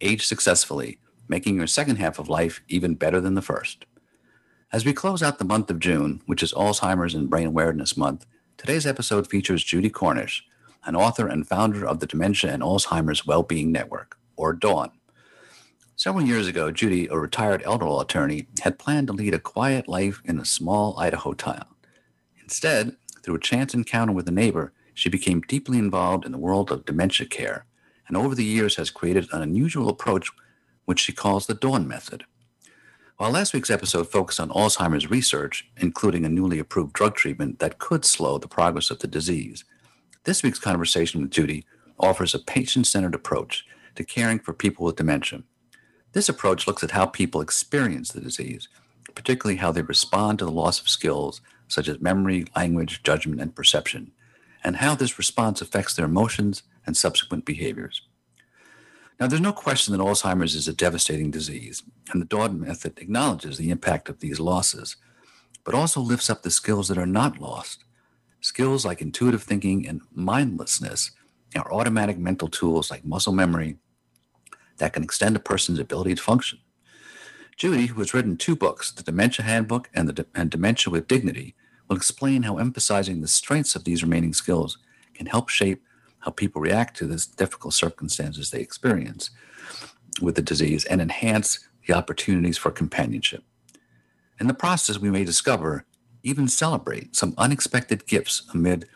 age successfully, making your second half of life even better than the first. As we close out the month of June, which is Alzheimer's and Brain Awareness Month, today's episode features Judy Cornish, an author and founder of the Dementia and Alzheimer's Wellbeing Network, or DAWN. Several years ago, Judy, a retired elder law attorney, had planned to lead a quiet life in a small Idaho town. Instead, through a chance encounter with a neighbor, she became deeply involved in the world of dementia care and over the years has created an unusual approach which she calls the Dawn Method. While last week's episode focused on Alzheimer's research, including a newly approved drug treatment that could slow the progress of the disease, this week's conversation with Judy offers a patient centered approach to caring for people with dementia. This approach looks at how people experience the disease, particularly how they respond to the loss of skills such as memory, language, judgment, and perception, and how this response affects their emotions and subsequent behaviors. Now, there's no question that Alzheimer's is a devastating disease, and the Dawn method acknowledges the impact of these losses, but also lifts up the skills that are not lost. Skills like intuitive thinking and mindlessness are automatic mental tools like muscle memory that can extend a person's ability to function. Judy, who has written two books, The Dementia Handbook and, the and Dementia with Dignity, will explain how emphasizing the strengths of these remaining skills can help shape how people react to the difficult circumstances they experience with the disease and enhance the opportunities for companionship. In the process, we may discover, even celebrate, some unexpected gifts amid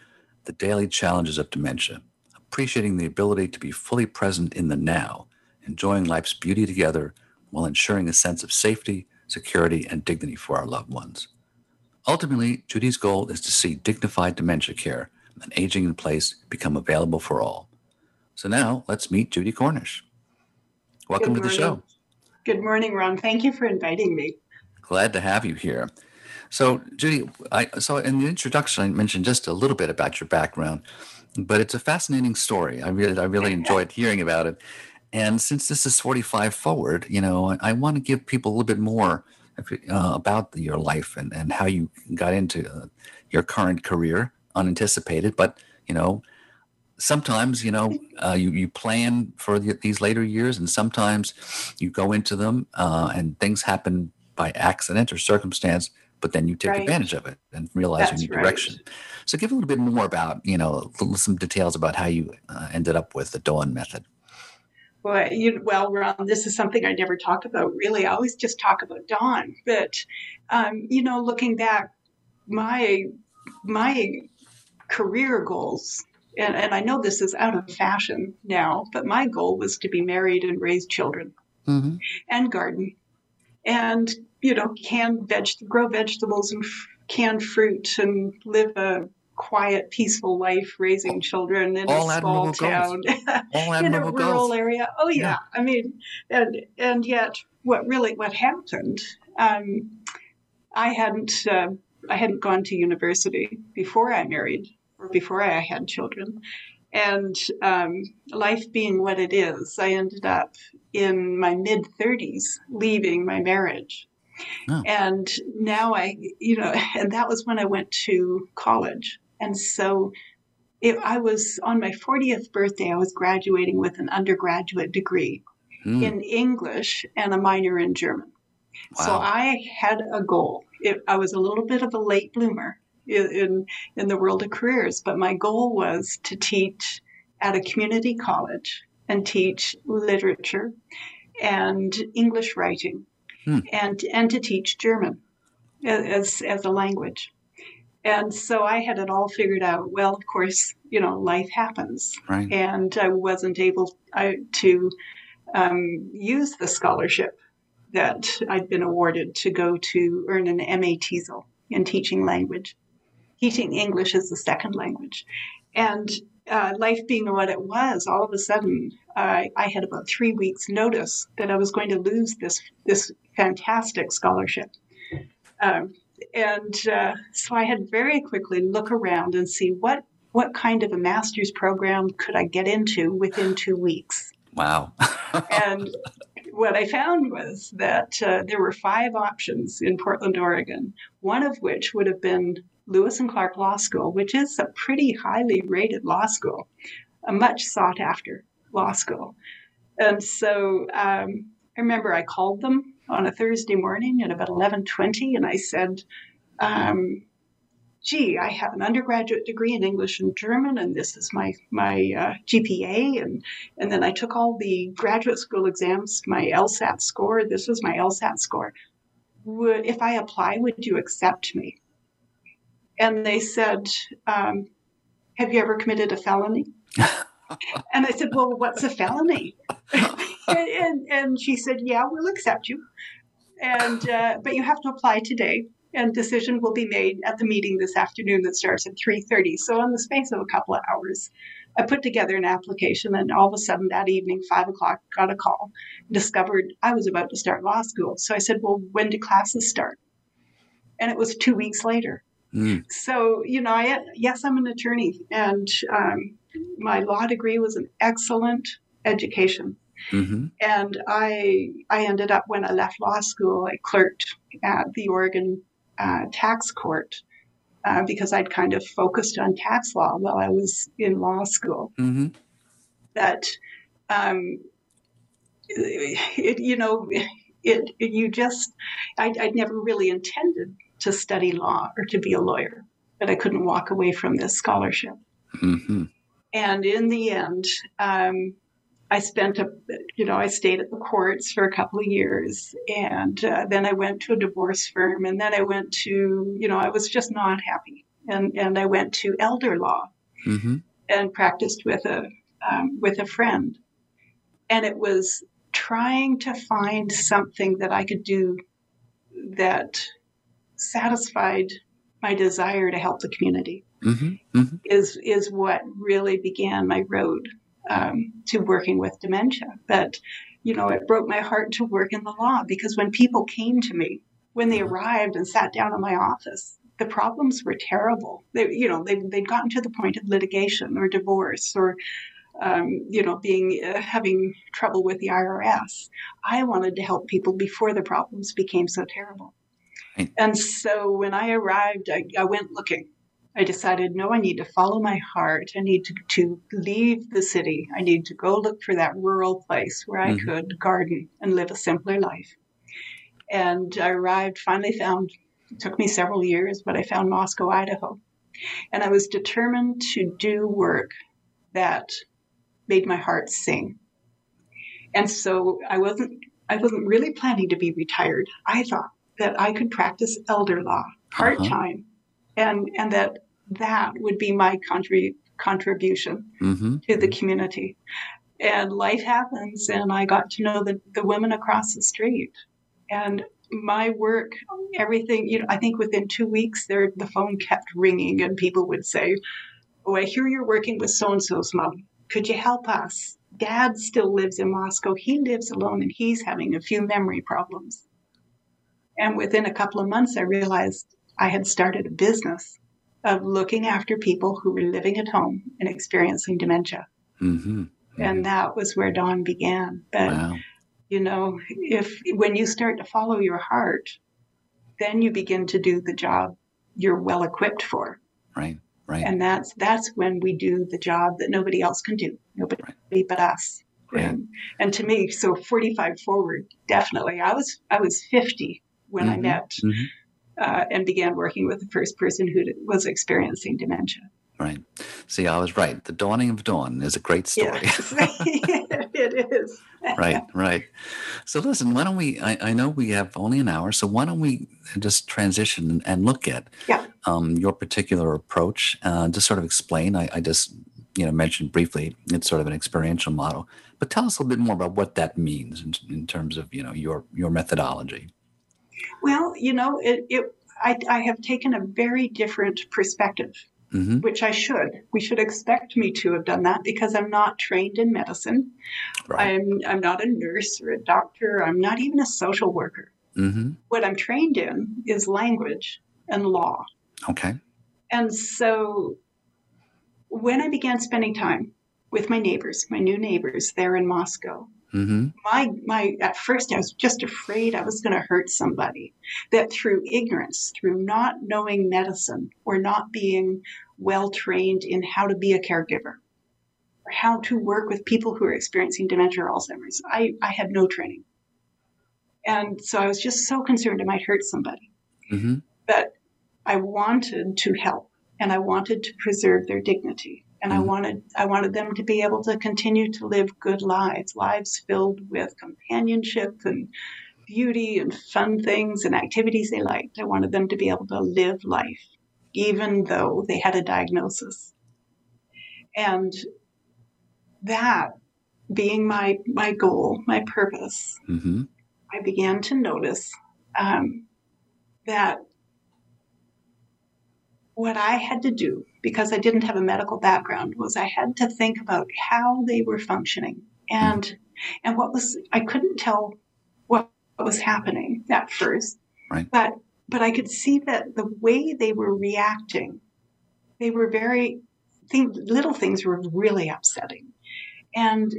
the daily challenges of dementia, appreciating the ability to be fully present in the now, enjoying life's beauty together while ensuring a sense of safety, security, and dignity for our loved ones. Ultimately, Judy's goal is to see dignified dementia care and aging in place become available for all. So now let's meet Judy Cornish. Welcome to the show. Good morning, Ron. Thank you for inviting me. Glad to have you here. So, Judy, I so in the introduction I mentioned just a little bit about your background, but it's a fascinating story. I really I really enjoyed hearing about it. And since this is 45 forward, you know, I, I want to give people a little bit more uh, about your life and, and how you got into uh, your current career, unanticipated, but you know, sometimes you know uh, you you plan for the, these later years, and sometimes you go into them uh, and things happen by accident or circumstance, but then you take right. advantage of it and realize That's you need right. direction. So, give a little bit more about you know some details about how you uh, ended up with the Dawn method. Well, you, well, Ron, this is something I never talk about. Really, I always just talk about Dawn. But um, you know, looking back, my my career goals, and, and I know this is out of fashion now, but my goal was to be married and raise children, mm-hmm. and garden, and you know, can veg grow vegetables and f- canned fruit and live a quiet, peaceful life raising children in All a small town, in a rural goals. area. Oh yeah. yeah. I mean, and and yet, what really what happened? Um, I hadn't uh, I hadn't gone to university before I married or before I had children, and um, life being what it is, I ended up in my mid thirties leaving my marriage. Oh. And now I, you know, and that was when I went to college. And so it, I was on my 40th birthday, I was graduating with an undergraduate degree mm. in English and a minor in German. Wow. So I had a goal. It, I was a little bit of a late bloomer in, in, the world of careers, but my goal was to teach at a community college and teach literature and English writing hmm. and, and to teach German as, as a language. And so I had it all figured out. Well, of course, you know, life happens. Right. And I wasn't able to um, use the scholarship that I'd been awarded to go to earn an MA TESOL in teaching language, teaching English as a second language. And uh, life being what it was, all of a sudden, uh, I had about three weeks' notice that I was going to lose this this fantastic scholarship. Um, and uh, so I had very quickly look around and see what what kind of a master's program could I get into within two weeks. Wow. and what I found was that uh, there were five options in Portland, Oregon, one of which would have been Lewis and Clark Law School, which is a pretty highly rated law school, a much sought after law school. And so um, I remember I called them on a Thursday morning at about 11:20, and I said, um, "Gee, I have an undergraduate degree in English and German, and this is my my uh, GPA, and and then I took all the graduate school exams, my LSAT score. This was my LSAT score. Would if I apply, would you accept me?" And they said, um, "Have you ever committed a felony?" and I said, Well, what's a felony? and, and, and, she said, Yeah, we'll accept you. And uh, but you have to apply today, and decision will be made at the meeting this afternoon that starts at 3:30. So in the space of a couple of hours, I put together an application, and all of a sudden that evening, five o'clock, got a call, discovered I was about to start law school. So I said, Well, when do classes start? And it was two weeks later. Mm. So, you know, I, yes, I'm an attorney, and um, my law degree was an excellent education. Mm-hmm. And I, I ended up, when I left law school, I clerked at the Oregon uh, tax court uh, because I'd kind of focused on tax law while I was in law school. Mm-hmm. That, um, it, you know, it, it, you just, I, I'd never really intended to study law or to be a lawyer, but I couldn't walk away from this scholarship. Mm-hmm. And in the end, um, I spent a, you know, I stayed at the courts for a couple of years, and uh, then I went to a divorce firm, and then I went to, you know, I was just not happy, and and I went to elder law, mm-hmm. and practiced with a um, with a friend, and it was trying to find something that I could do that satisfied my desire to help the community. Mm-hmm, mm-hmm. Is is what really began my road um, to working with dementia. But you know, it broke my heart to work in the law because when people came to me, when they mm-hmm. arrived and sat down in my office, the problems were terrible. They, you know, they they'd gotten to the point of litigation or divorce or um, you know, being uh, having trouble with the IRS. I wanted to help people before the problems became so terrible. And so when I arrived, I, I, went looking. I decided, no, I need to follow my heart. I need to, to leave the city. I need to go look for that rural place where I mm-hmm. could garden and live a simpler life. And I arrived, finally found, it took me several years, but I found Moscow, Idaho. And I was determined to do work that made my heart sing. And so I wasn't I wasn't really planning to be retired. I thought that I could practice elder law part time, uh-huh. and and that that would be my contrib- contribution mm-hmm. to the community. And life happens, and I got to know the, the women across the street, and my work, everything. You know, I think within two weeks, there the phone kept ringing, and people would say, "Oh, I hear you're working with so and so's mom. Could you help us?" Dad still lives in Moscow. He lives alone and he's having a few memory problems. And within a couple of months, I realized I had started a business of looking after people who were living at home and experiencing dementia. Mm-hmm. Mm-hmm. And that was where Dawn began. But, wow. you know, if when you start to follow your heart, then you begin to do the job you're well equipped for. Right. Right. And that's that's when we do the job that nobody else can do. Nobody right. but us. Right. And, and to me, so 45 forward, definitely. I was I was 50 when mm-hmm. I met mm-hmm. uh, and began working with the first person who was experiencing dementia. Right. See, I was right. The Dawning of Dawn is a great story. Yes. it is. right, right. So listen, why don't we, I, I, know we have only an hour, so why don't we just transition and look at yeah. um, your particular approach, uh, just sort of explain. I, I just, you know, mentioned briefly, it's sort of an experiential model, but tell us a little bit more about what that means in, in terms of, you know, your, your methodology. Well, you know, it, it I, I have taken a very different perspective mm-hmm. which I should. We should expect me to have done that because I'm not trained in medicine. Right. I'm, I'm not a nurse or a doctor. I'm not even a social worker. Mm-hmm. What I'm trained in is language and law. Okay. And so when I began spending time with my neighbors, my new neighbors there in Moscow, Mm-hmm. My my at first I was just afraid I was going to hurt somebody. That through ignorance, through not knowing medicine or not being well trained in how to be a caregiver or how to work with people who are experiencing dementia or Alzheimer's, I, I had no training. And so I was just so concerned I might hurt somebody. Mm-hmm. But I wanted to help and I wanted to preserve their dignity and mm-hmm. I wanted I wanted them to be able to continue to live good lives, lives filled with companionship and beauty and fun things and activities they liked. I wanted them to be able to live life, even though they had a diagnosis. And that being my my goal, my purpose, mm-hmm. I began to notice um, that what I had to do, because I didn't have a medical background, was I had to think about how they were functioning and and what was I couldn't tell what was happening at first. Right. But but I could see that the way they were reacting, they were very think, little things were really upsetting. And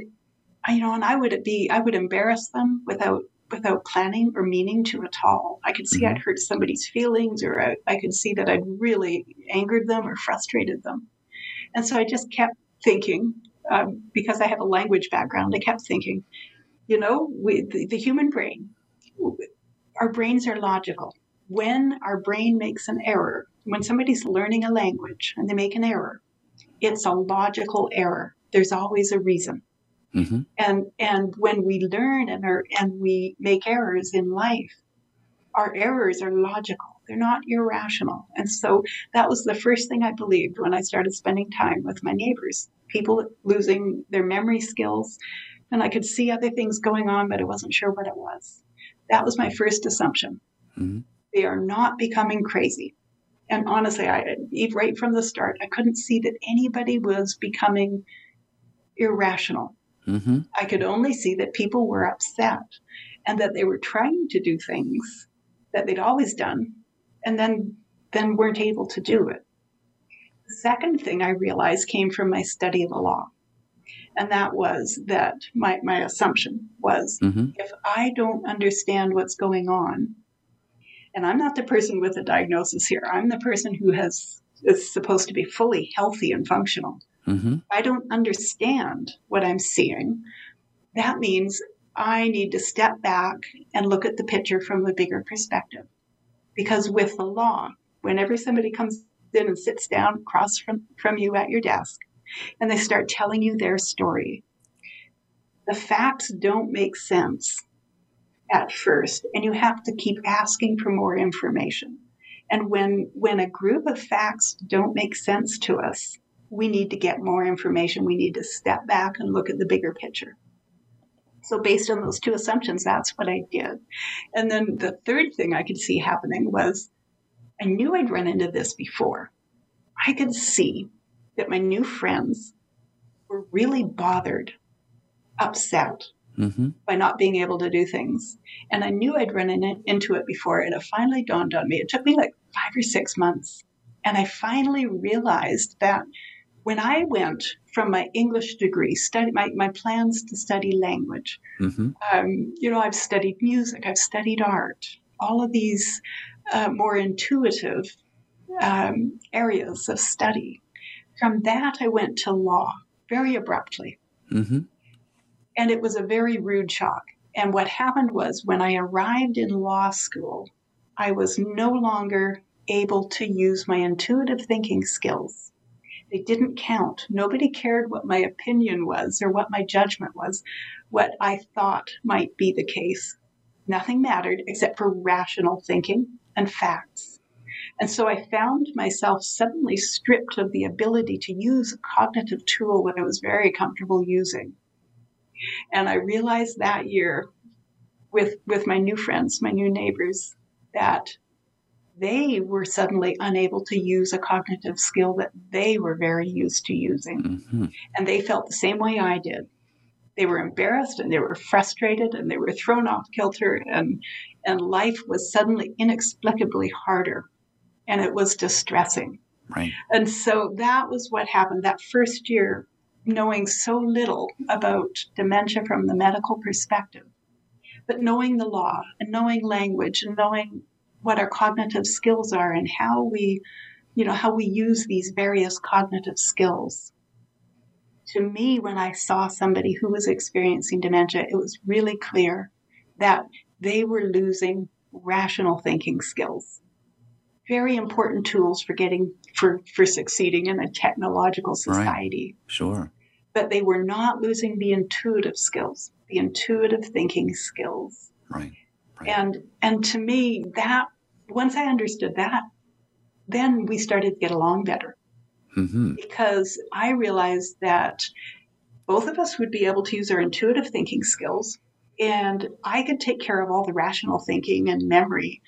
you know, and I would be I would embarrass them without without planning or meaning to at all. I could see mm-hmm. I'd hurt somebody's feelings or I, I could see that I'd really angered them or frustrated them. And so I just kept thinking, um, because I have a language background, I kept thinking, you know, we, the, the human brain, our brains are logical. When our brain makes an error, when somebody's learning a language and they make an error, it's a logical error. There's always a reason. Mm-hmm. And and when we learn and are, and we make errors in life, our errors are logical. They're not irrational. And so that was the first thing I believed when I started spending time with my neighbors. People losing their memory skills, and I could see other things going on, but I wasn't sure what it was. That was my first assumption. Mm-hmm. They are not becoming crazy. And honestly, I right from the start, I couldn't see that anybody was becoming irrational. Mm-hmm. I could only see that people were upset and that they were trying to do things that they'd always done and then then weren't able to do it. The second thing I realized came from my study of the law. And that was that my, my assumption was mm-hmm. if I don't understand what's going on, and I'm not the person with the diagnosis here, I'm the person who has is supposed to be fully healthy and functional. Mm-hmm. I don't understand what I'm seeing. That means I need to step back and look at the picture from a bigger perspective. Because with the law, whenever somebody comes in and sits down across from, from you at your desk and they start telling you their story, the facts don't make sense at first, and you have to keep asking for more information. And when, when a group of facts don't make sense to us, we need to get more information. We need to step back and look at the bigger picture. So, based on those two assumptions, that's what I did. And then the third thing I could see happening was I knew I'd run into this before. I could see that my new friends were really bothered, upset mm-hmm. by not being able to do things. And I knew I'd run in it, into it before, and it finally dawned on me. It took me like five or six months. And I finally realized that when I went from my English degree, study my, my plans to study language, mm-hmm. um, you know, I've studied music, I've studied art, all of these uh, more intuitive um, areas of study. From that, I went to law very abruptly. Mm-hmm. And it was a very rude shock. And what happened was when I arrived in law school, I was no longer able to use my intuitive thinking skills they didn't count. Nobody cared what my opinion was or what my judgment was, what I thought might be the case. Nothing mattered except for rational thinking and facts. And so I found myself suddenly stripped of the ability to use a cognitive tool that I was very comfortable using. And I realized that year with, with my new friends, my new neighbors, that they were suddenly unable to use a cognitive skill that they were very used to using. Mm-hmm. And they felt the same way I did. They were embarrassed and they were frustrated and they were thrown off kilter and and life was suddenly inexplicably harder and it was distressing. Right. And so that was what happened that first year knowing so little about dementia from the medical perspective but knowing the law and knowing language and knowing what our cognitive skills are and how we you know how we use these various cognitive skills. To me when i saw somebody who was experiencing dementia it was really clear that they were losing rational thinking skills. Very important tools for getting for for succeeding in a technological society. Right. sure. But they were not losing the intuitive skills the intuitive thinking skills. Right, right. and and to me that once I understood that, then we started to get along better. Mm-hmm. Because I realized that both of us would be able to use our intuitive thinking skills, and I could take care of all the rational thinking and memory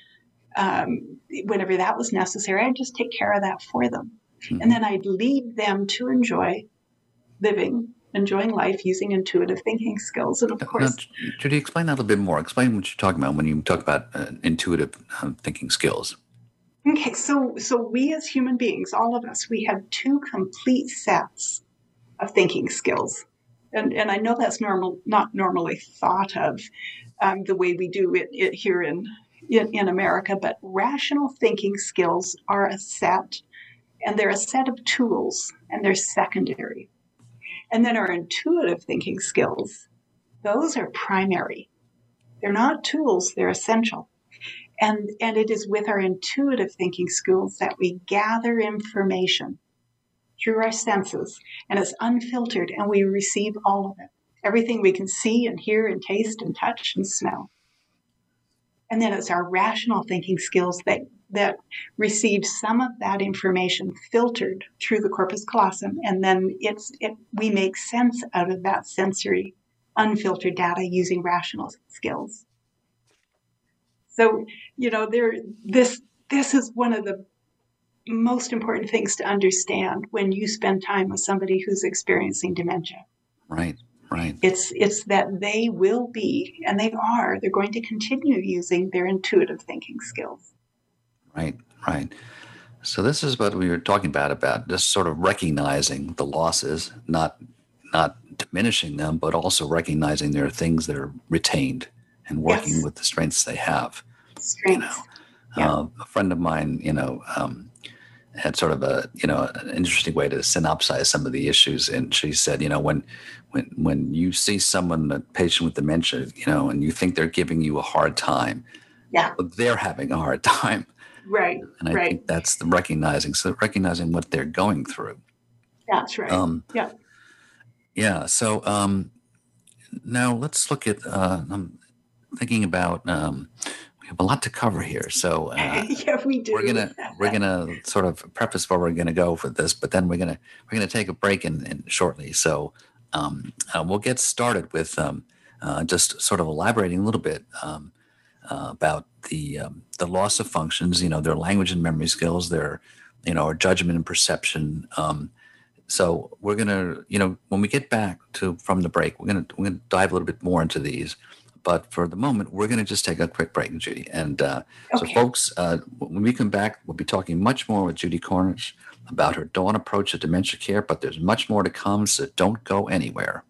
um, whenever that was necessary. I'd just take care of that for them. Mm-hmm. And then I'd lead them to enjoy living enjoying life using intuitive thinking skills. And of course, now, Judy, explain that a little bit more. Explain what you're talking about when you talk about uh, intuitive um, thinking skills. Okay, so so we as human beings, all of us, we have two complete sets of thinking skills, and and I know that's normal, not normally thought of um, the way we do it, it here in, in in America. But rational thinking skills are a set, and they're a set of tools, and they're secondary. And then our intuitive thinking skills, those are primary. They're not tools, they're essential. And, and it is with our intuitive thinking skills that we gather information through our senses and it's unfiltered and we receive all of it. Everything we can see and hear and taste and touch and smell. And then it's our rational thinking skills that that receives some of that information filtered through the corpus callosum, and then it's it, we make sense out of that sensory, unfiltered data using rational skills. So you know, there this this is one of the most important things to understand when you spend time with somebody who's experiencing dementia. Right. Right. It's it's that they will be, and they are. They're going to continue using their intuitive thinking skills. Right, right. So this is what we were talking about about just sort of recognizing the losses, not not diminishing them, but also recognizing there are things that are retained and working yes. with the strengths they have. Strengths. You know, yeah. uh, a friend of mine, you know, um, had sort of a you know an interesting way to synopsize some of the issues, and she said, you know, when when when you see someone a patient with dementia, you know, and you think they're giving you a hard time, yeah, they're having a hard time Right. And I right. think that's the recognizing. So recognizing what they're going through. That's right. Um, yeah. Yeah. So um, now let's look at. Uh, I'm thinking about. Um, we have a lot to cover here, so uh, yeah, we do. We're gonna we're gonna sort of preface where we're gonna go for this, but then we're gonna we're gonna take a break in, in shortly. So um, uh, we'll get started with um, uh, just sort of elaborating a little bit um, uh, about the um, the loss of functions. You know, their language and memory skills, their you know, our judgment and perception. Um, so we're gonna, you know, when we get back to from the break, we're gonna we're gonna dive a little bit more into these. But for the moment, we're going to just take a quick break, Judy. And uh, okay. so, folks, uh, when we come back, we'll be talking much more with Judy Cornish about her dawn approach to dementia care. But there's much more to come, so don't go anywhere.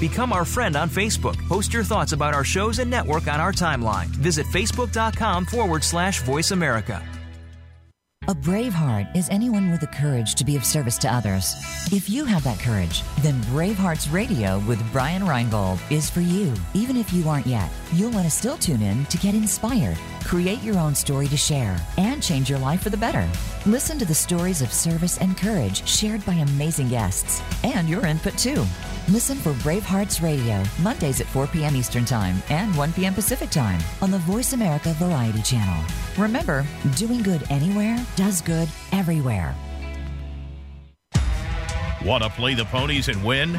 Become our friend on Facebook. Post your thoughts about our shows and network on our timeline. Visit facebook.com forward slash voice America. A brave heart is anyone with the courage to be of service to others. If you have that courage, then Bravehearts Radio with Brian Reinbold is for you. Even if you aren't yet, you'll want to still tune in to get inspired, create your own story to share, and change your life for the better. Listen to the stories of service and courage shared by amazing guests, and your input too. Listen for Bravehearts Radio, Mondays at 4 p.m. Eastern Time and 1 p.m. Pacific Time on the Voice America Variety Channel. Remember, doing good anywhere does good everywhere. Want to play the ponies and win?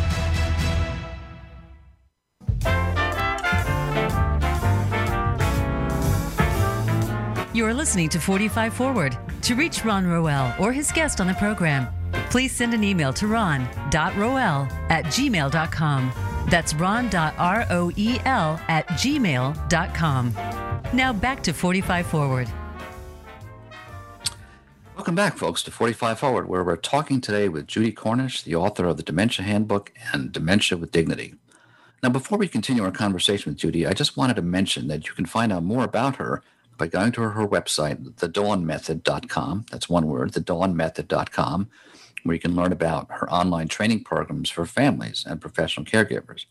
You're listening to 45 Forward. To reach Ron Roel or his guest on the program, please send an email to ron.roel at gmail.com. That's ron.roel at gmail.com. Now back to 45 Forward. Welcome back, folks, to 45 Forward, where we're talking today with Judy Cornish, the author of the Dementia Handbook and Dementia with Dignity. Now, before we continue our conversation with Judy, I just wanted to mention that you can find out more about her by going to her website, thedawnmethod.com. That's one word, thedawnmethod.com, where you can learn about her online training programs for families and professional caregivers.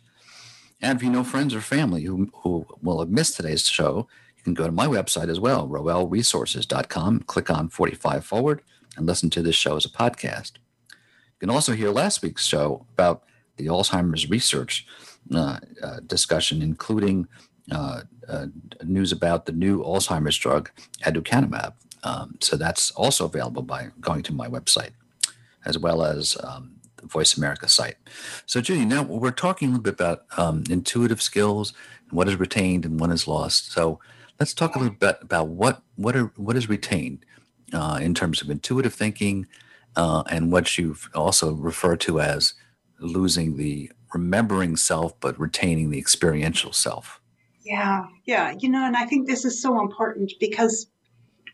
And if you know friends or family who, who will have missed today's show, you can go to my website as well, roelresources.com, click on 45 Forward, and listen to this show as a podcast. You can also hear last week's show about the Alzheimer's research uh, uh, discussion, including uh, uh, news about the new Alzheimer's drug, aducanumab. Um, so that's also available by going to my website, as well as um, the Voice America site. So, Judy, now we're talking a little bit about um, intuitive skills and what is retained and what is lost. So, let's talk a little bit about what what are what is retained uh, in terms of intuitive thinking uh, and what you've also referred to as losing the remembering self but retaining the experiential self. Yeah, yeah. You know, and I think this is so important because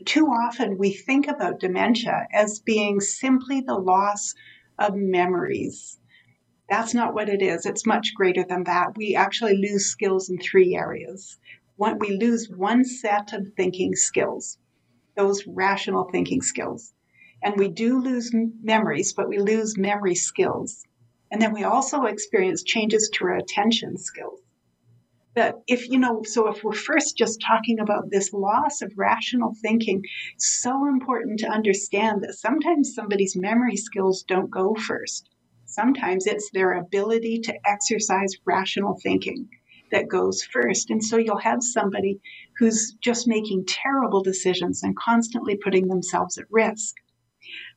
too often we think about dementia as being simply the loss of memories. That's not what it is. It's much greater than that. We actually lose skills in three areas. One, we lose one set of thinking skills, those rational thinking skills. And we do lose memories, but we lose memory skills. And then we also experience changes to our attention skills that if you know so if we're first just talking about this loss of rational thinking so important to understand that sometimes somebody's memory skills don't go first. Sometimes it's their ability to exercise rational thinking that goes first. And so you'll have somebody who's just making terrible decisions and constantly putting themselves at risk.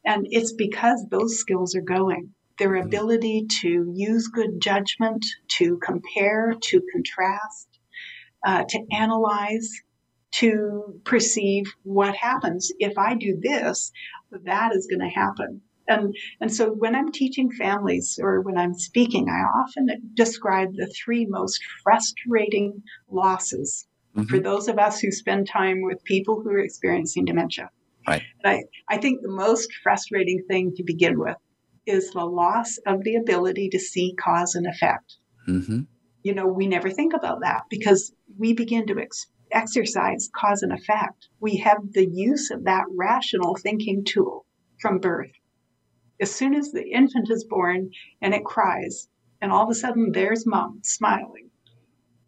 And it's because those skills are going their mm-hmm. ability to use good judgment, to compare, to contrast, uh, to analyze, to perceive what happens. If I do this, that is going to happen. And, and so when I'm teaching families or when I'm speaking, I often describe the three most frustrating losses mm-hmm. for those of us who spend time with people who are experiencing dementia. Right. And I, I think the most frustrating thing to begin with is the loss of the ability to see cause and effect. Mm-hmm. You know, we never think about that because we begin to ex- exercise cause and effect. We have the use of that rational thinking tool from birth. As soon as the infant is born and it cries, and all of a sudden there's mom smiling,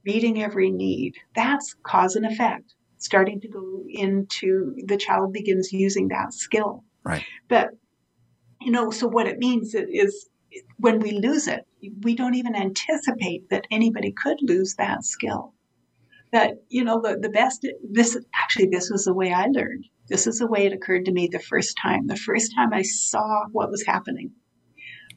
meeting every need, that's cause and effect starting to go into the child begins using that skill. Right. But you know, so what it means is when we lose it, we don't even anticipate that anybody could lose that skill. That, you know, the, the best, this actually, this was the way I learned. This is the way it occurred to me the first time. The first time I saw what was happening.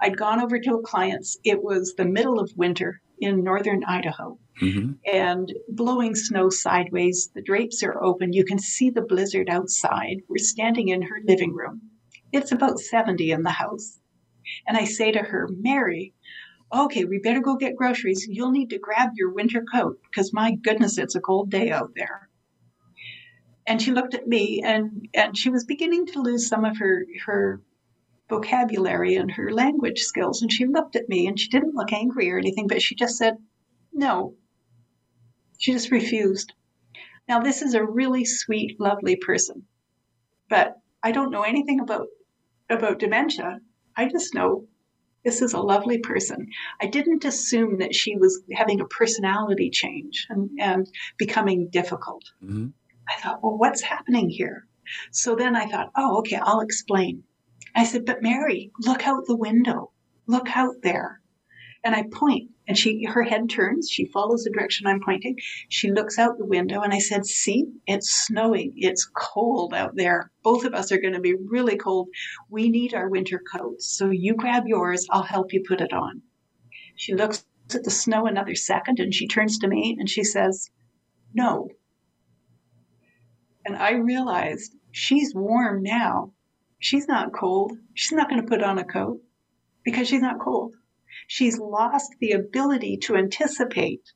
I'd gone over to a client's, it was the middle of winter in northern Idaho. Mm-hmm. And blowing snow sideways, the drapes are open. You can see the blizzard outside. We're standing in her living room it's about 70 in the house. And I say to her, Mary, okay, we better go get groceries. You'll need to grab your winter coat because my goodness, it's a cold day out there. And she looked at me and, and she was beginning to lose some of her, her vocabulary and her language skills. And she looked at me and she didn't look angry or anything, but she just said, no. She just refused. Now, this is a really sweet, lovely person, but I don't know anything about about dementia. I just know This is a lovely person. I didn't assume that she was having a personality change and, and becoming difficult. hmm I thought, well, what's happening here? So then I thought, oh, okay, I'll explain. I said, but Mary, look out the window. Look out there. And I point and she, her head turns. She follows the direction I'm pointing. She looks out the window and I said, see, it's snowing. It's cold out there. Both of us are going to be really cold. We need our winter coats. So you grab yours. I'll help you put it on. She looks at the snow another second and she turns to me and she says, no. And I realized she's warm now. She's not cold. She's not going to put on a coat because she's not cold. She's lost the ability to anticipate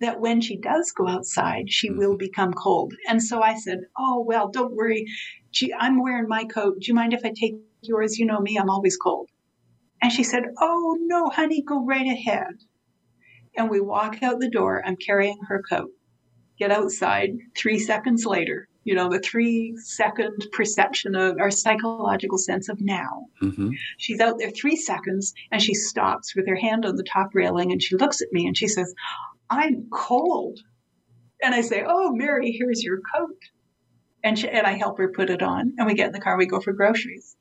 that when she does go outside, she will mm-hmm. become cold. And so I said, Oh, well, don't worry. Gee, I'm wearing my coat. Do you mind if I take yours? You know me, I'm always cold. And she said, Oh, no, honey, go right ahead. And we walk out the door. I'm carrying her coat. Get outside. Three seconds later, you know, the three second perception of our psychological sense of now. hmm She's out there three seconds and she stops with her hand on the top railing and she looks at me and she says, I'm cold. And I say, Oh, Mary, here's your coat. And, she, and I help her put it on and we get in the car, we go for groceries.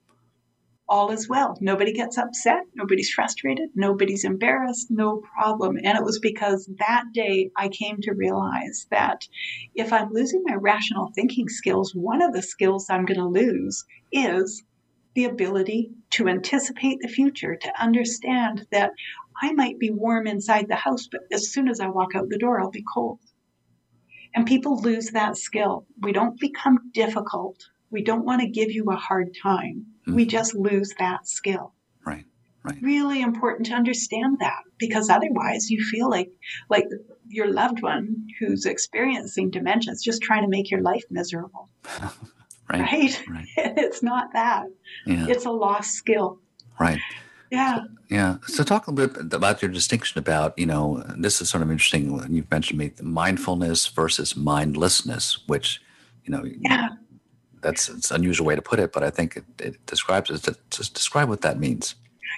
All is well. Nobody gets upset. Nobody's frustrated. Nobody's embarrassed. No problem. And it was because that day I came to realize that if I'm losing my rational thinking skills, one of the skills I'm going to lose is the ability to anticipate the future, to understand that I might be warm inside the house, but as soon as I walk out the door, I'll be cold. And people lose that skill. We don't become difficult. We don't want to give you a hard time. Mm. We just lose that skill. Right. Right. Really important to understand that because otherwise you feel like like your loved one who's experiencing dementia is just trying to make your life miserable. Right. Right? Right. it's not that. Yeah. It's a lost skill. Right. Yeah. Yeah. So talk a little bit about your distinction about, you know, this is sort of interesting you've mentioned me, mindfulness versus mindlessness, which, you know, Yeah. That's it's an unusual way to put it, but I think it, it describes it. Just describe what that means.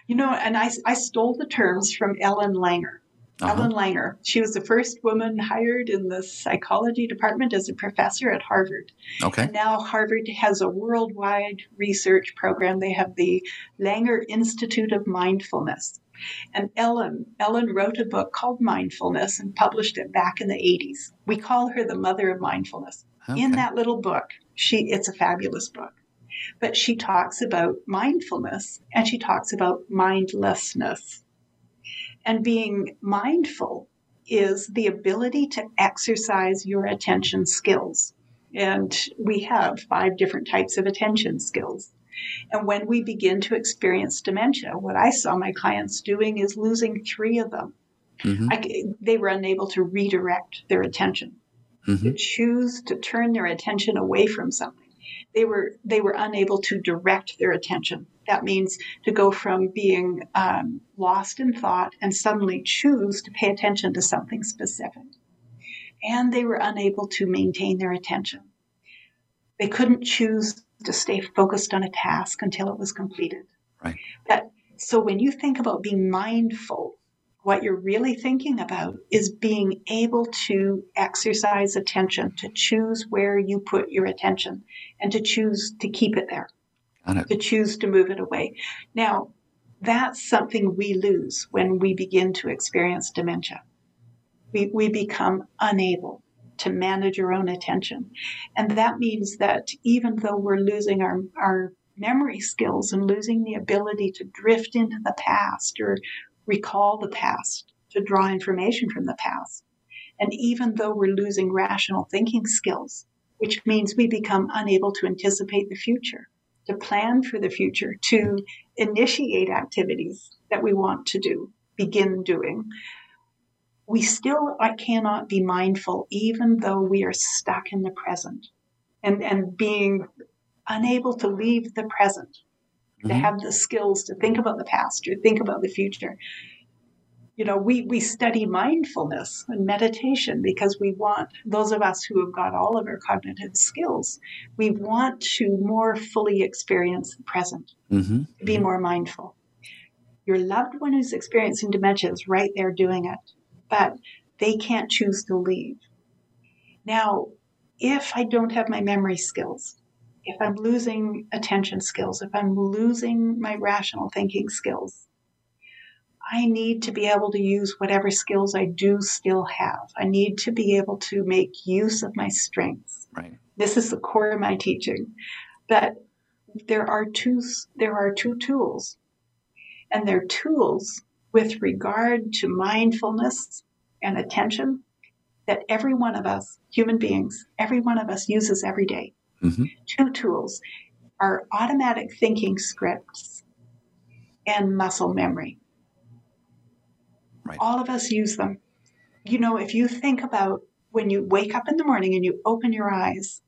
You know, and I, I stole the terms from Ellen Langer. Uh-huh. Ellen Langer. She was the first woman hired in the psychology department as a professor at Harvard. Okay. And now Harvard has a worldwide research program. They have the Langer Institute of Mindfulness. And Ellen, Ellen wrote a book called Mindfulness and published it back in the 80s. We call her the mother of mindfulness. Okay. In that little book, she it's a fabulous book. But she talks about mindfulness and she talks about mindlessness. And being mindful is the ability to exercise your attention skills. And we have five different types of attention skills. And when we begin to experience dementia, what I saw my clients doing is losing three of them. Mhm. I they were unable to redirect their attention, Mhm. to choose to turn their attention away from something. They were they were unable to direct their attention. That means to go from being um, lost in thought and suddenly choose to pay attention to something specific. And they were unable to maintain their attention. They couldn't choose to stay focused on a task until it was completed. Right. That so when you think about being mindful, what you're really thinking about is being able to exercise attention, to choose where you put your attention, and to choose to keep it there, it. to choose to move it away. Now, that's something we lose when we begin to experience dementia. We, we become unable to manage our own attention. And that means that even though we're losing our, our memory skills and losing the ability to drift into the past or recall the past, to draw information from the past, and even though we're losing rational thinking skills, which means we become unable to anticipate the future, to plan for the future, to initiate activities that we want to do, begin doing, we still cannot be mindful even though we are stuck in the present. And, and being unable to leave the present, to Mhm. have the skills to think about the past or think about the future. You know, we, we study mindfulness and meditation because we want, those of us who have got all of our cognitive skills, we want to more fully experience the present hmm be more mindful. Your loved one who's experiencing dementia is right there doing it, but they can't choose to leave. Now, if I don't have my memory skills, if I'm losing attention skills, if I'm losing my rational thinking skills, I need to be able to use whatever skills I do still have. I need to be able to make use of my strengths. Right. This is the core of my teaching. That there are two there are two tools. And they're tools with regard to mindfulness and attention that every one of us, human beings, every one of us uses every day. Mm-hmm. Two tools are automatic thinking scripts and muscle memory. Right. All of us use them. You know, if you think about when you wake up in the morning and you open your eyes,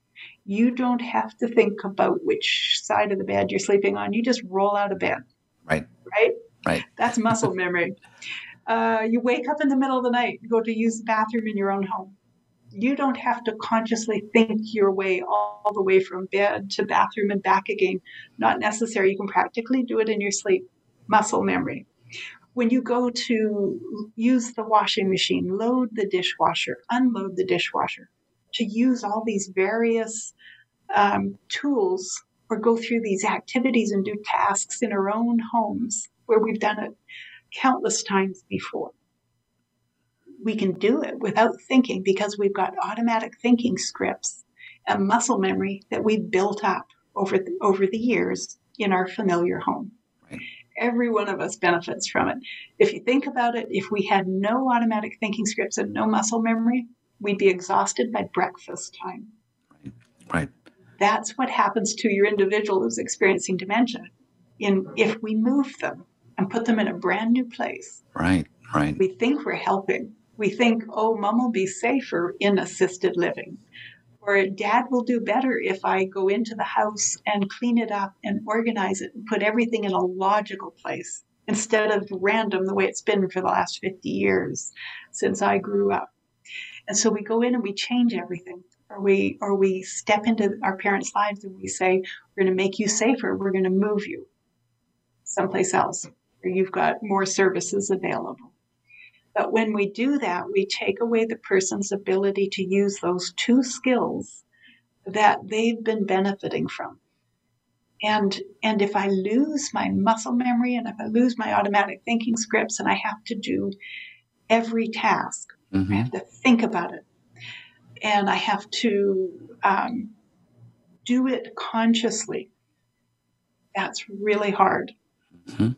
you don't have to think about which side of the bed you're sleeping on. You just roll out of bed. Right. Right? Right. That's muscle memory. Uh, you wake up in the middle of the night, go to use the bathroom in your own home. You don't have to consciously think your way all the way from bed to bathroom and back again. Not necessary. You can practically do it in your sleep. Muscle memory when you go to use the washing machine, load the dishwasher, unload the dishwasher, to use all these various um, tools or go through these activities and do tasks in our own homes where we've done it countless times before. We can do it without thinking because we've got automatic thinking scripts and muscle memory that we've built up over the, over the years in our familiar home. Right. Every one of us benefits from it. If you think about it, if we had no automatic thinking scripts and no muscle memory, we'd be exhausted by breakfast time. Right. That's what happens to your individual who's experiencing dementia. In if we move them and put them in a brand new place, Right. Right. we think we're helping. We think, oh, mom will be safer in assisted living. Or dad will do better if I go into the house and clean it up and organize it and put everything in a logical place instead of random the way it's been for the last 50 years since I grew up. And so we go in and we change everything. Or we or we step into our parents' lives and we say, We're gonna make you safer, we're gonna move you someplace else where you've got more services available. But when we do that, we take away the person's ability to use those two skills that they've been benefiting from. And, and if I lose my muscle memory and if I lose my automatic thinking scripts and I have to do every task, I Mm-hmm. have to think about it and I have to um, do it consciously. That's really hard. Mhm.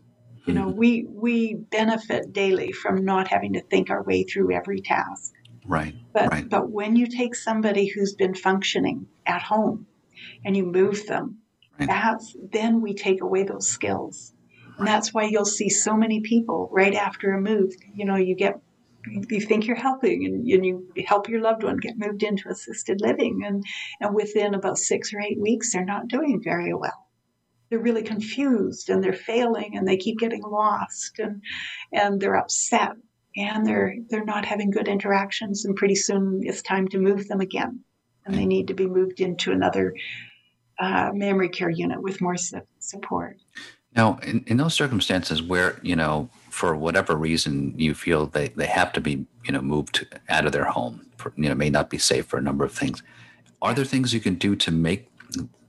You know, we we benefit daily from not having to think our way through every task. Right. But Right. but when you take somebody who's been functioning at home and you move them, Right. that's then we take away those skills. And that's why you'll see so many people right after a move. You know, you get you think you're helping and, and you help your loved one get moved into assisted living and, and within about six or eight weeks they're not doing very well they're really confused and they're failing and they keep getting lost and and they're upset and they're they're not having good interactions and pretty soon it's time to move them again. And they need to be moved into another uh, memory care unit with more su- support. Now, in, in those circumstances where, you know, for whatever reason you feel they, they have to be, you know, moved out of their home, for, you know, may not be safe for a number of things, are there things you can do to make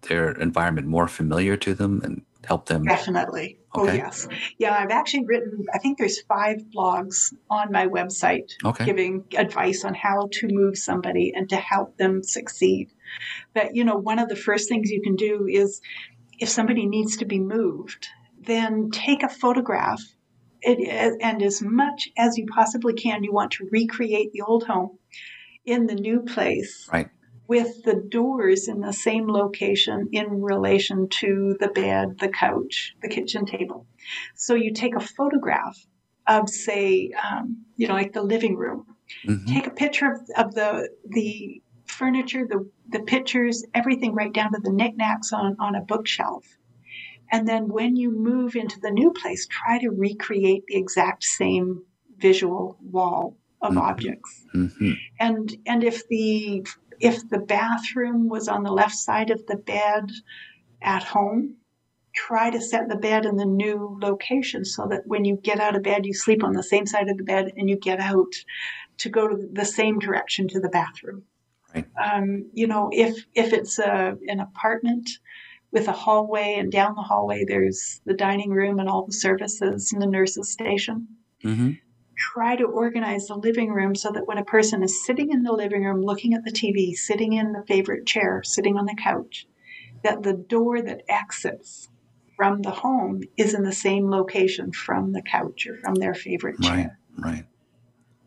their environment more familiar to them and help them? Definitely. Oh, Okay. yes. Yeah, I've actually written, I think there's five blogs on my website Okay. giving advice on how to move somebody and to help them succeed. But, you know, one of the first things you can do is if somebody needs to be moved, then take a photograph. It, and as much as you possibly can, you want to recreate the old home in the new place Right. With the doors in the same location in relation to the bed, the couch, the kitchen table. So you take a photograph of, say, um, you know, like the living room. Mhm. Take a picture of, of the the furniture, the the pictures, everything right down to the knickknacks on on a bookshelf. And then when you move into the new place, try to recreate the exact same visual wall of Mhm. objects Mhm. and and if the if the bathroom was on the left side of the bed at home try to set the bed in the new location so that when you get out of bed, you sleep on the same side of the bed and you get out to go to the same direction to the bathroom. Right. Um, you know, if if it's a, an apartment with a hallway and down the hallway there's the dining room and all the services and the nurses station. Mm-hmm. Try to organize the living room so that when a person is sitting in the living room looking at the TV, sitting in the favorite chair, sitting on the couch, that the door that exits from the home is in the same location from the couch or from their favorite chair. Right. Right.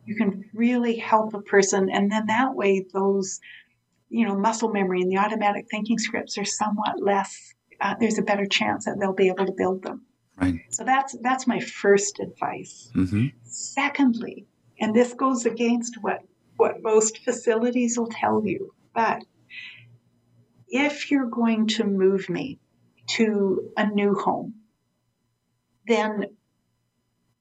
You can really help a person, and then that way, those, you know, muscle memory and the automatic thinking scripts are somewhat less. Uh, there's a better chance that they'll be able to build them. Right. So that's that's my first advice. Mm-hmm. Secondly, and this goes against what what most facilities will tell you, but if you're going to move me to a new home, then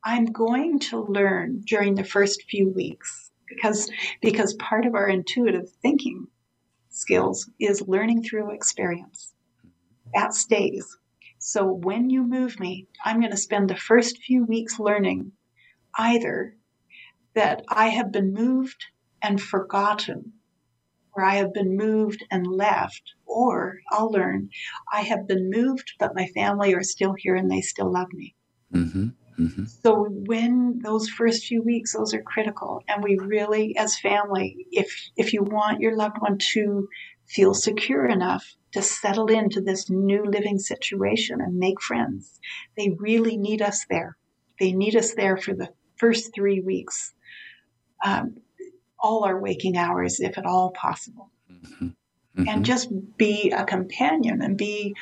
I'm going to learn during the first few weeks because because part of our intuitive thinking skills is learning through experience. That stays. So when you move me, I'm going to spend the first few weeks learning either that I have been moved and forgotten, or I have been moved and left, or I'll learn I have been moved, but my family are still here and they still love me. Mm-hmm. Mm-hmm. So when those first few weeks, those are critical, and we really, as family, if if you want your loved one to feel secure enough to settle into this new living situation and make friends, they really need us there. They need us there for the first three weeks, um, all our waking hours, if at all possible, Mm-hmm. Mm-hmm. and just be a companion and be,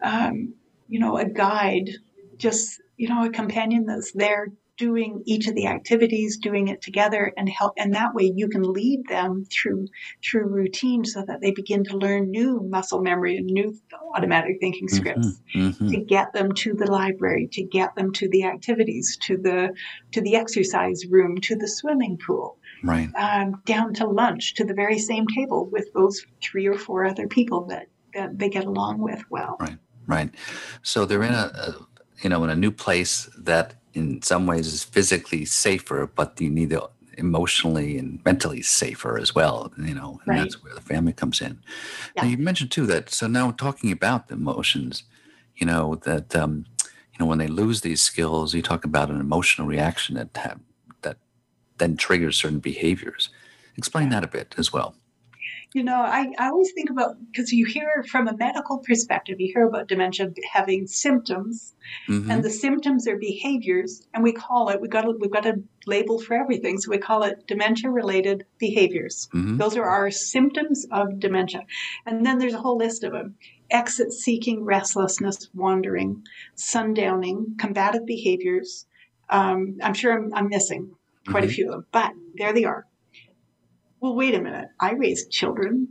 um, you know, a guide. Just you know, a companion that's there doing each of the activities, doing it together and help and that way you can lead them through through routine so that they begin to learn new muscle memory and new automatic thinking scripts Mm-hmm. to get them to the library, to get them to the activities, to the to the exercise room, to the swimming pool, Right. um, down to lunch, to the very same table with those three or four other people that, that they get along with well. Right. Right. So they're in a, a you know in a new place that in some ways is physically safer, but you need the emotionally and mentally safer as well. You know, and Right. that's where the family comes in. Yeah. Now you mentioned too that so now talking about the emotions, you know that um, you know when they lose these skills, you talk about an emotional reaction that have, that then triggers certain behaviors. Explain that a bit as well. You know, I, I always think about because you hear from a medical perspective, you hear about dementia having symptoms, Mhm. and the symptoms are behaviors, and we call it we got a, we've got a label for everything, so we call it dementia-related behaviors. Mhm. Those are our symptoms of dementia, and then there's a whole list of them: exit-seeking, restlessness, wandering, sundowning, combative behaviors. Um, I'm sure I'm, I'm missing quite a Mhm. few of them, but there they are. Well, wait a minute. I raised children.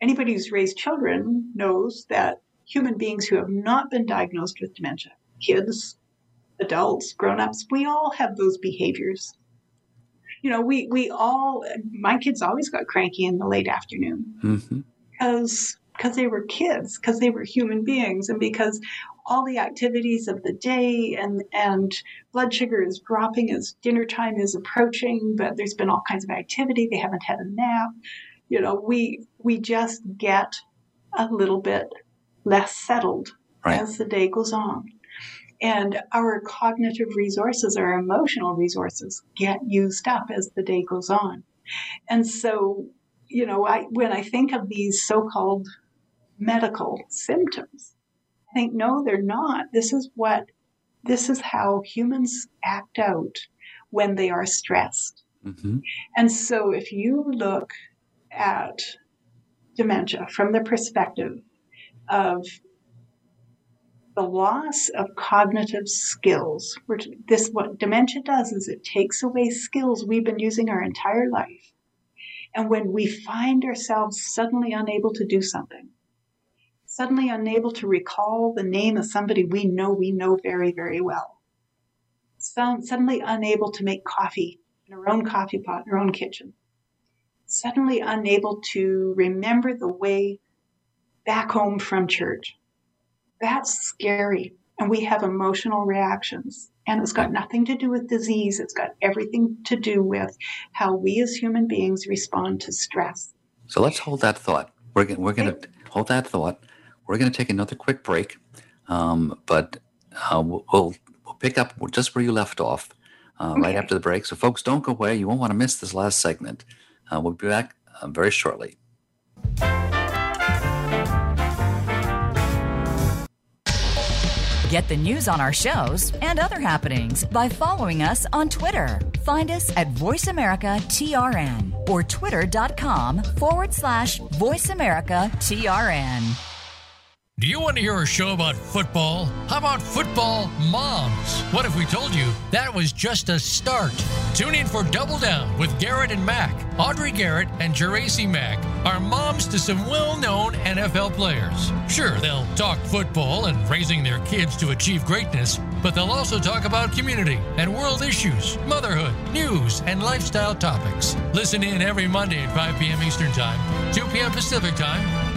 Anybody who's raised children knows that human beings who have not been diagnosed with dementia, kids, adults, grown-ups, we all have those behaviors. You know, we we all my kids always got cranky in the late afternoon Mhm. because because they were kids, because they were human beings, and because all the activities of the day and and blood sugar is dropping as dinner time is approaching, but there's been all kinds of activity. They haven't had a nap. You know, we we just get a little bit less settled Right. as the day goes on. And our cognitive resources, our emotional resources get used up as the day goes on. And so, you know, I, when I think of these so called medical symptoms, I think, no, they're not. This is what, this is how humans act out when they are stressed. Mhm. And so if you look at dementia from the perspective of the loss of cognitive skills, which this what dementia does is it takes away skills we've been using our entire life. And when we find ourselves suddenly unable to do something, suddenly unable to recall the name of somebody we know we know very, very well, some, suddenly unable to make coffee in our own coffee pot in our own kitchen, suddenly unable to remember the way back home from church, That's scary. And we have emotional reactions. And it's got nothing to do with disease. It's got everything to do with how we as human beings respond to stress. So let's hold that thought. We're we're going to hold that thought. We're going to take another quick break, um, but uh, we'll, we'll pick up just where you left off uh, okay. right after the break. So, folks, don't go away. You won't want to miss this last segment. Uh, we'll be back uh, very shortly. Get the news on our shows and other happenings by following us on Twitter. Find us at VoiceAmericaTRN or twitter.com forward slash VoiceAmericaTRN. Do you want to hear a show about football? How about football moms? What if we told you that was just a start? Tune in for Double Down with Garrett and Mac. Audrey Garrett and Geraci Mac are moms to some well known NFL players. Sure, they'll talk football and raising their kids to achieve greatness, but they'll also talk about community and world issues, motherhood, news, and lifestyle topics. Listen in every Monday at 5 p.m. Eastern Time, 2 p.m. Pacific Time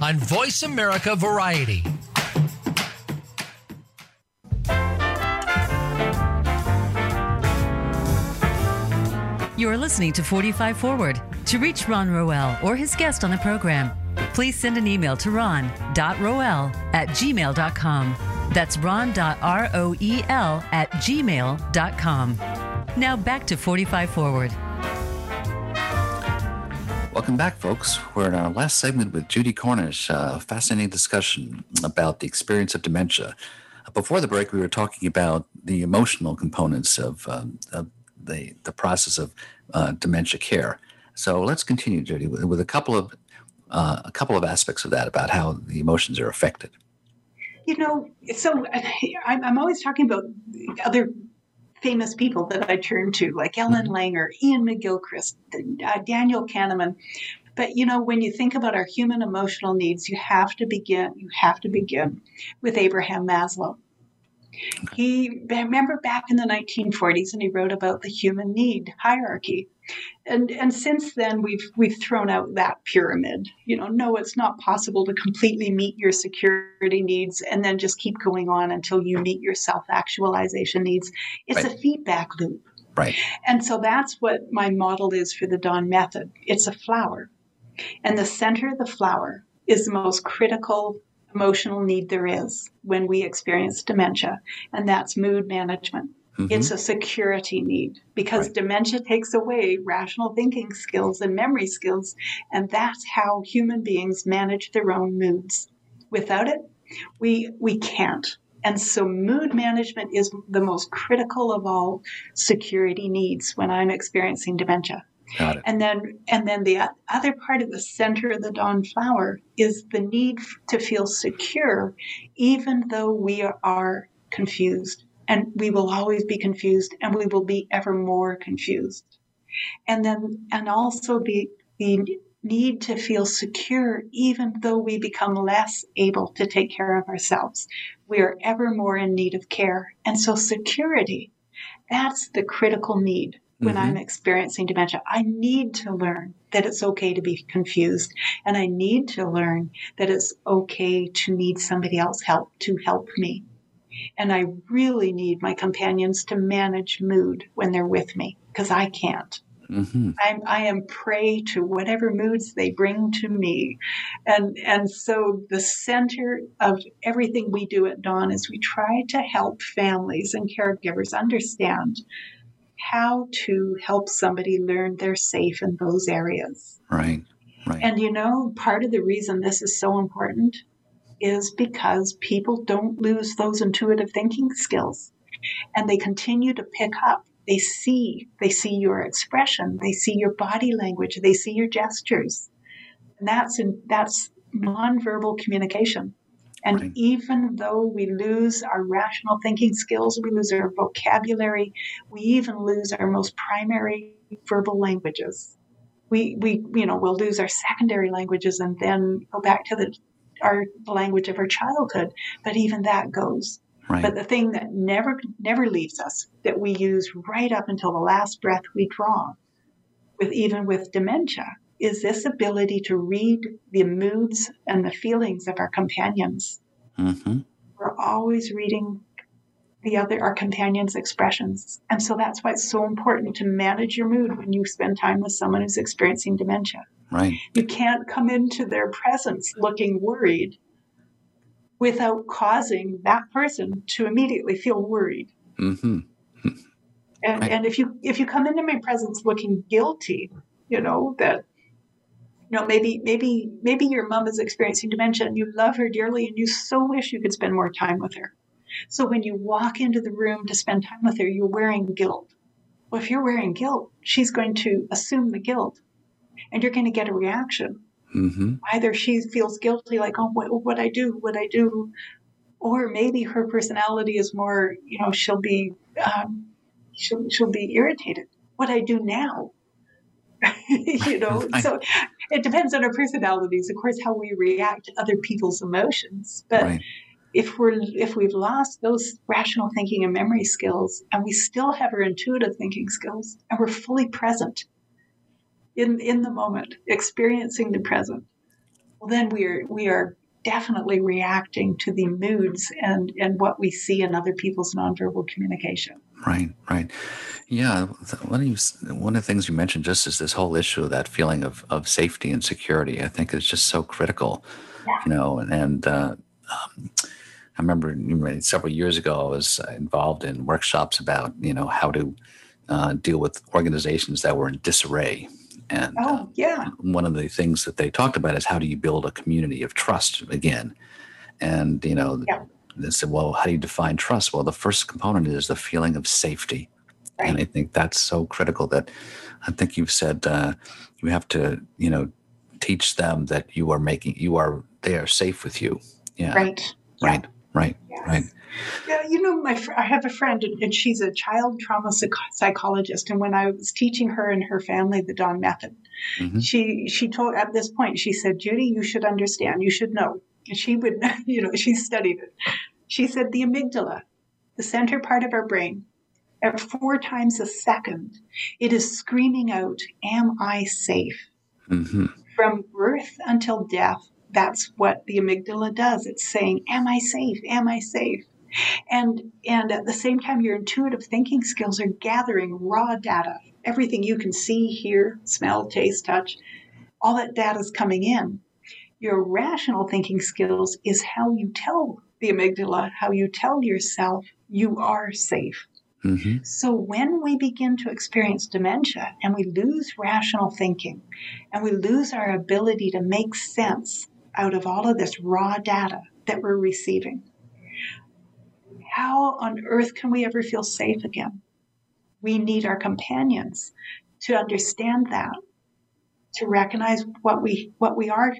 on Voice America Variety. You are listening to 45 Forward. To reach Ron Roel or his guest on the program, please send an email to ron.roel at gmail.com. That's ron.roel at gmail.com. Now back to 45 Forward. Welcome back, folks. We're in our last segment with Judy Cornish. A fascinating discussion about the experience of dementia. Before the break, we were talking about the emotional components of, um, of the the process of uh, dementia care. So let's continue, Judy, with, with a couple of uh, a couple of aspects of that about how the emotions are affected. You know, so I'm always talking about other famous people that I turn to, like Ellen mm-hmm. Langer, Iain McGilchrist, uh, Daniel Kahneman. But you know, when you think about our human emotional needs, you have to begin. You have to begin with Abraham Maslow. He remember back in the 1940s, and he wrote about the human need hierarchy. And and since then, we've we've thrown out that pyramid. You know, no, it's not possible to completely meet your security needs and then just keep going on until you meet your self actualization needs. It's right. a feedback loop. Right. And so that's what my model is for the Dawn method. It's a flower, and the center of the flower is the most critical emotional need there is when we experience dementia, and that's mood management. Mm-hmm. It's a security need because right. dementia takes away rational thinking skills and memory skills, and that's how human beings manage their own moods. Without it, we we can't. And so mood management is the most critical of all security needs when I'm experiencing dementia. Got it. And then, and then the other part of the center of the dawn flower is the need to feel secure, even though we are confused. And we will always be confused, and we will be ever more confused. And then, and also the the need to feel secure, even though we become less able to take care of ourselves. We are ever more in need of care, and so security. That's the critical need when mm-hmm. I'm experiencing dementia. I need to learn that it's okay to be confused. And I need to learn that it's okay to need somebody else help to help me. And I really need my companions to manage mood when they're with me because I can't. Mm-hmm. I'm, I am prey to whatever moods they bring to me. And, and so the center of everything we do at Dawn is we try to help families and caregivers understand how to help somebody learn they're safe in those areas. Right. Right. And you know, part of the reason this is so important is because people don't lose those intuitive thinking skills and they continue to pick up. They see, they see your expression, they see your body language, they see your gestures. And that's in, that's nonverbal communication. And Right. even though we lose our rational thinking skills, we lose our vocabulary, we even lose our most primary verbal languages. We, we you know, we'll lose our secondary languages and then go back to the our the language of our childhood. But even that goes. Right. But the thing that never never leaves us, that we use right up until the last breath we draw, with even with dementia, is this ability to read the moods and the feelings of our companions. hmm We're always reading the other our companions' expressions. And so that's why it's so important to manage your mood when you spend time with someone who's experiencing dementia. Right. You can't come into their presence looking worried without causing that person to immediately feel worried. hmm And, Right. and if you if you come into my presence looking guilty, you know that you know maybe maybe maybe your mom is experiencing dementia and you love her dearly and you so wish you could spend more time with her. So when you walk into the room to spend time with her, you're wearing guilt. Well, if you're wearing guilt, she's going to assume the guilt, and you're going to get a reaction. hmm Either she feels guilty, like, oh, what what I do, what I do, or maybe her personality is more, you know, she'll be um, she'll she'll be irritated. What I do now, you know. I- so it depends on our personalities, of course, how we react to other people's emotions. But Right. If we're if we've lost those rational thinking and memory skills, and we still have our intuitive thinking skills, and we're fully present in in the moment, experiencing the present, well, then we are we are definitely reacting to the moods and and what we see in other people's nonverbal communication. Right, right. Yeah, one of, you, one of the things you mentioned just is this whole issue of that feeling of, of safety and security. I think is just so critical, yeah. you know. And, and uh, um, I remember several years ago, I was uh, involved in workshops about you know how to uh, deal with organizations that were in disarray. And uh, Oh yeah, one of the things that they talked about is how do you build a community of trust again? And you know, Yeah. they said, well, how do you define trust? Well, the first component is the feeling of safety, and I think that's so critical. That I think you've said uh, you have to, you know, teach them that you are making you are they are safe with you. Yeah, right. right, right, Yes. right. Yeah, you know, my fr- I have a friend, and and she's a child trauma psych- psychologist. And when I was teaching her and her family the Dawn method, Mhm. she she told at this point she said, "Judy, you should understand. You should know." And she would, you know, she studied it. She said the amygdala, the center part of our brain, at four times a second, it is screaming out, "Am I safe?" hmm from birth until death, that's what the amygdala does. It's saying, Am I safe? Am I safe? And and at the same time, your intuitive thinking skills are gathering raw data. Everything you can see, hear, smell, taste, touch, all that data is coming in. Your rational thinking skills is how you tell the amygdala, how you tell yourself you are safe. hmm So when we begin to experience dementia and we lose rational thinking and we lose our ability to make sense out of all of this raw data that we're receiving, how on earth can we ever feel safe again? We need our companions to understand that, to recognize what we what we are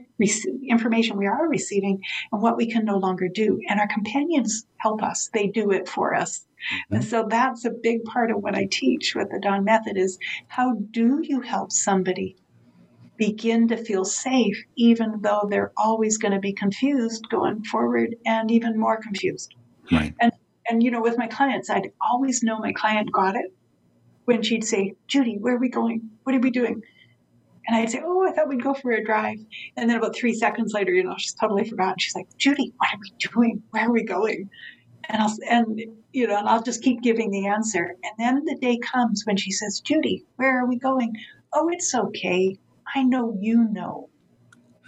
information we are receiving and what we can no longer do. And our companions help us; they do it for us. Mm-hmm. And so that's a big part of what I teach with the Dawn Method is how do you help somebody begin to feel safe, even though they're always going to be confused going forward and even more confused. Right. And and, you know, with my clients, I'd always know my client got it when she'd say, Judy, where are we going? What are we doing? And I'd say, Oh, I thought we'd go for a drive. And then about three seconds later, you know, she's totally forgotten. She's like, Judy, what are we doing? Where are we going? And I'll and you know, and I'll just keep giving the answer. And then the day comes when she says, Judy, where are we going? Oh, it's okay. I know you know.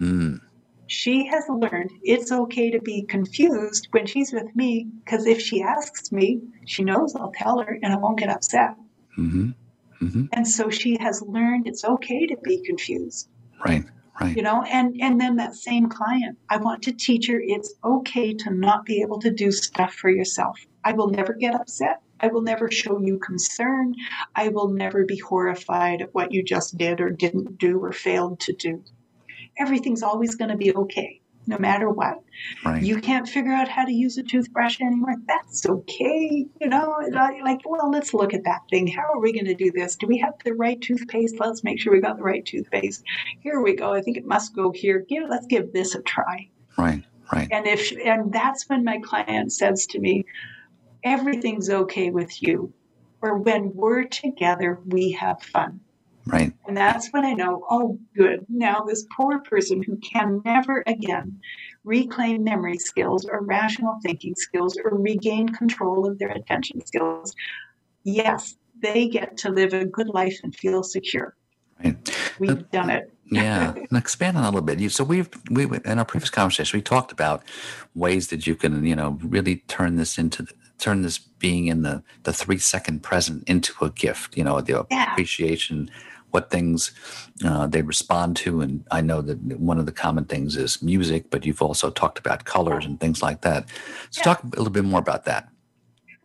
Mm. She has learned it's okay to be confused when she's with me because if she asks me, she knows I'll tell her and I won't get upset. hmm hmm And so she has learned it's okay to be confused, Right. Right. you know, and, and then that same client, I want to teach her it's okay to not be able to do stuff for yourself. I will never get upset. I will never show you concern. I will never be horrified at what you just did or didn't do or failed to do. everything's always going to be okay no matter what. Right. You can't figure out how to use a toothbrush anymore. That's okay. You know, like, well, let's look at that thing. How are we going to do this? Do we have the right toothpaste? Let's make sure we got the right toothpaste. Here we go. I think it must go here. Give, let's give this a try. Right. Right. And if and that's when my client says to me, everything's okay with you. Or when we're together, we have fun. Right. And that's when I know, oh, good. Now, this poor person who can never again reclaim memory skills or rational thinking skills or regain control of their attention skills, yes, they get to live a good life and feel secure. Right. We've done it. yeah, and expand on that a little bit. You so we've we in our previous conversation we talked about ways that you can you know really turn this into turn this being in the the three second present into a gift. You know the yeah. appreciation what things uh, they respond to. And I know that one of the common things is music, but you've also talked about colors and things like that. So yeah. talk a little bit more about that.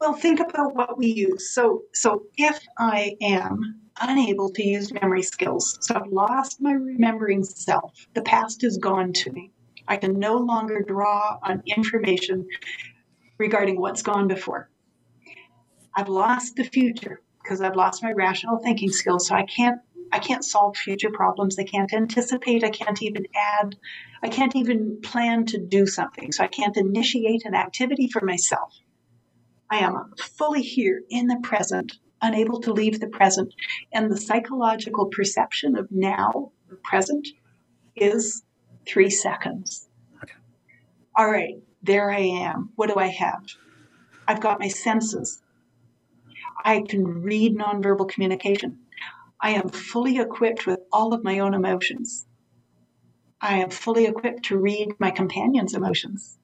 Well, think about what we use. So, so if I am unable to use memory skills, so I've lost my remembering self, the past is gone to me. I can no longer draw on information regarding what's gone before. I've lost the future because I've lost my rational thinking skills, so I can't I can't solve future problems. I can't anticipate. I can't even add. I can't even plan to do something. So I can't initiate an activity for myself. I am fully here in the present, unable to leave the present. And the psychological perception of now, the present, is three seconds. All right, there I am. What do I have? I've got my senses. I can read nonverbal communication. I am fully equipped with all of my own emotions. I am fully equipped to read my companion's emotions.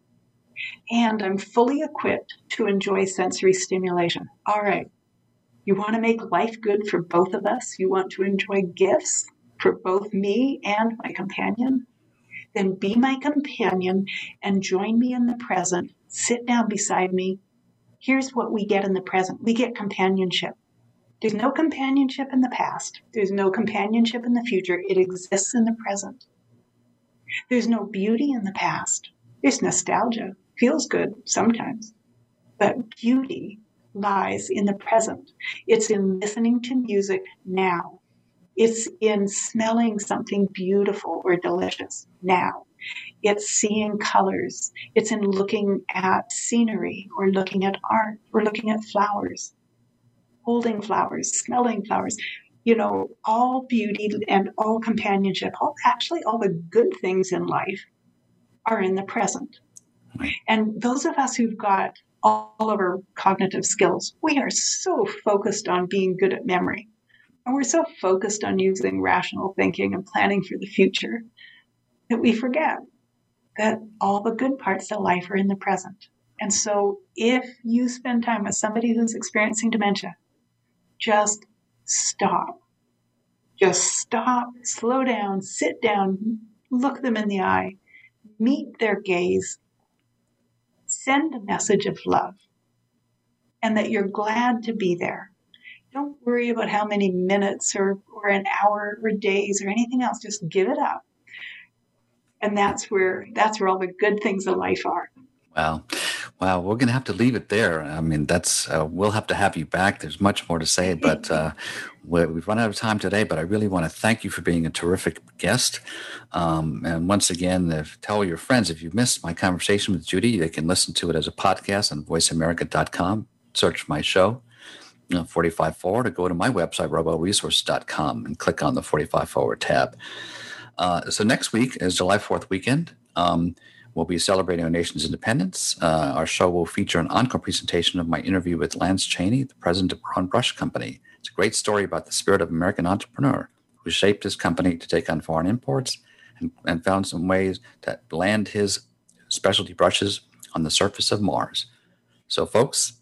And I'm fully equipped to enjoy sensory stimulation. All right. You want to make life good for both of us? You want to enjoy gifts for both me and my companion? Then be my companion and join me in the present. Sit down beside me. Here's what we get in the present we get companionship. There's no companionship in the past. There's no companionship in the future. It exists in the present. There's no beauty in the past. There's nostalgia. Feels good sometimes. But beauty lies in the present. It's in listening to music now. It's in smelling something beautiful or delicious now. It's seeing colors. It's in looking at scenery or looking at art or looking at flowers holding flowers, smelling flowers, you know, all beauty and all companionship, all actually all the good things in life are in the present. And those of us who've got all of our cognitive skills, we are so focused on being good at memory. And we're so focused on using rational thinking and planning for the future that we forget that all the good parts of life are in the present. And so if you spend time with somebody who's experiencing dementia, just stop. Just stop, slow down, sit down, look them in the eye, meet their gaze, send a message of love, and that you're glad to be there. Don't worry about how many minutes or, or an hour or days or anything else. Just give it up. And that's where that's where all the good things of life are. Wow. Wow. We're going to have to leave it there. I mean, that's, uh, we'll have to have you back. There's much more to say, but uh, we've run out of time today. But I really want to thank you for being a terrific guest. Um, and once again, if, tell your friends if you missed my conversation with Judy, they can listen to it as a podcast on voiceamerica.com. Search my show. Know, 45 Forward or go to my website, roboresource.com, and click on the 45 Forward tab. Uh, so next week is July 4th weekend. Um, We'll be celebrating our nation's independence. Uh, our show will feature an encore presentation of my interview with Lance Cheney, the president of Braun Brush Company. It's a great story about the spirit of American entrepreneur who shaped his company to take on foreign imports and, and found some ways to land his specialty brushes on the surface of Mars. So, folks,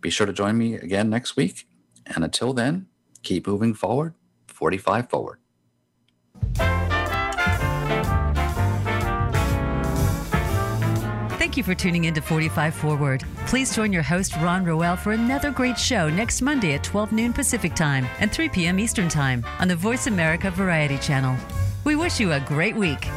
be sure to join me again next week. And until then, keep moving forward, 45 forward. Thank you for tuning in to 45 Forward. Please join your host, Ron Roel, for another great show next Monday at 12 noon Pacific Time and 3 p.m. Eastern Time on the Voice America Variety Channel. We wish you a great week.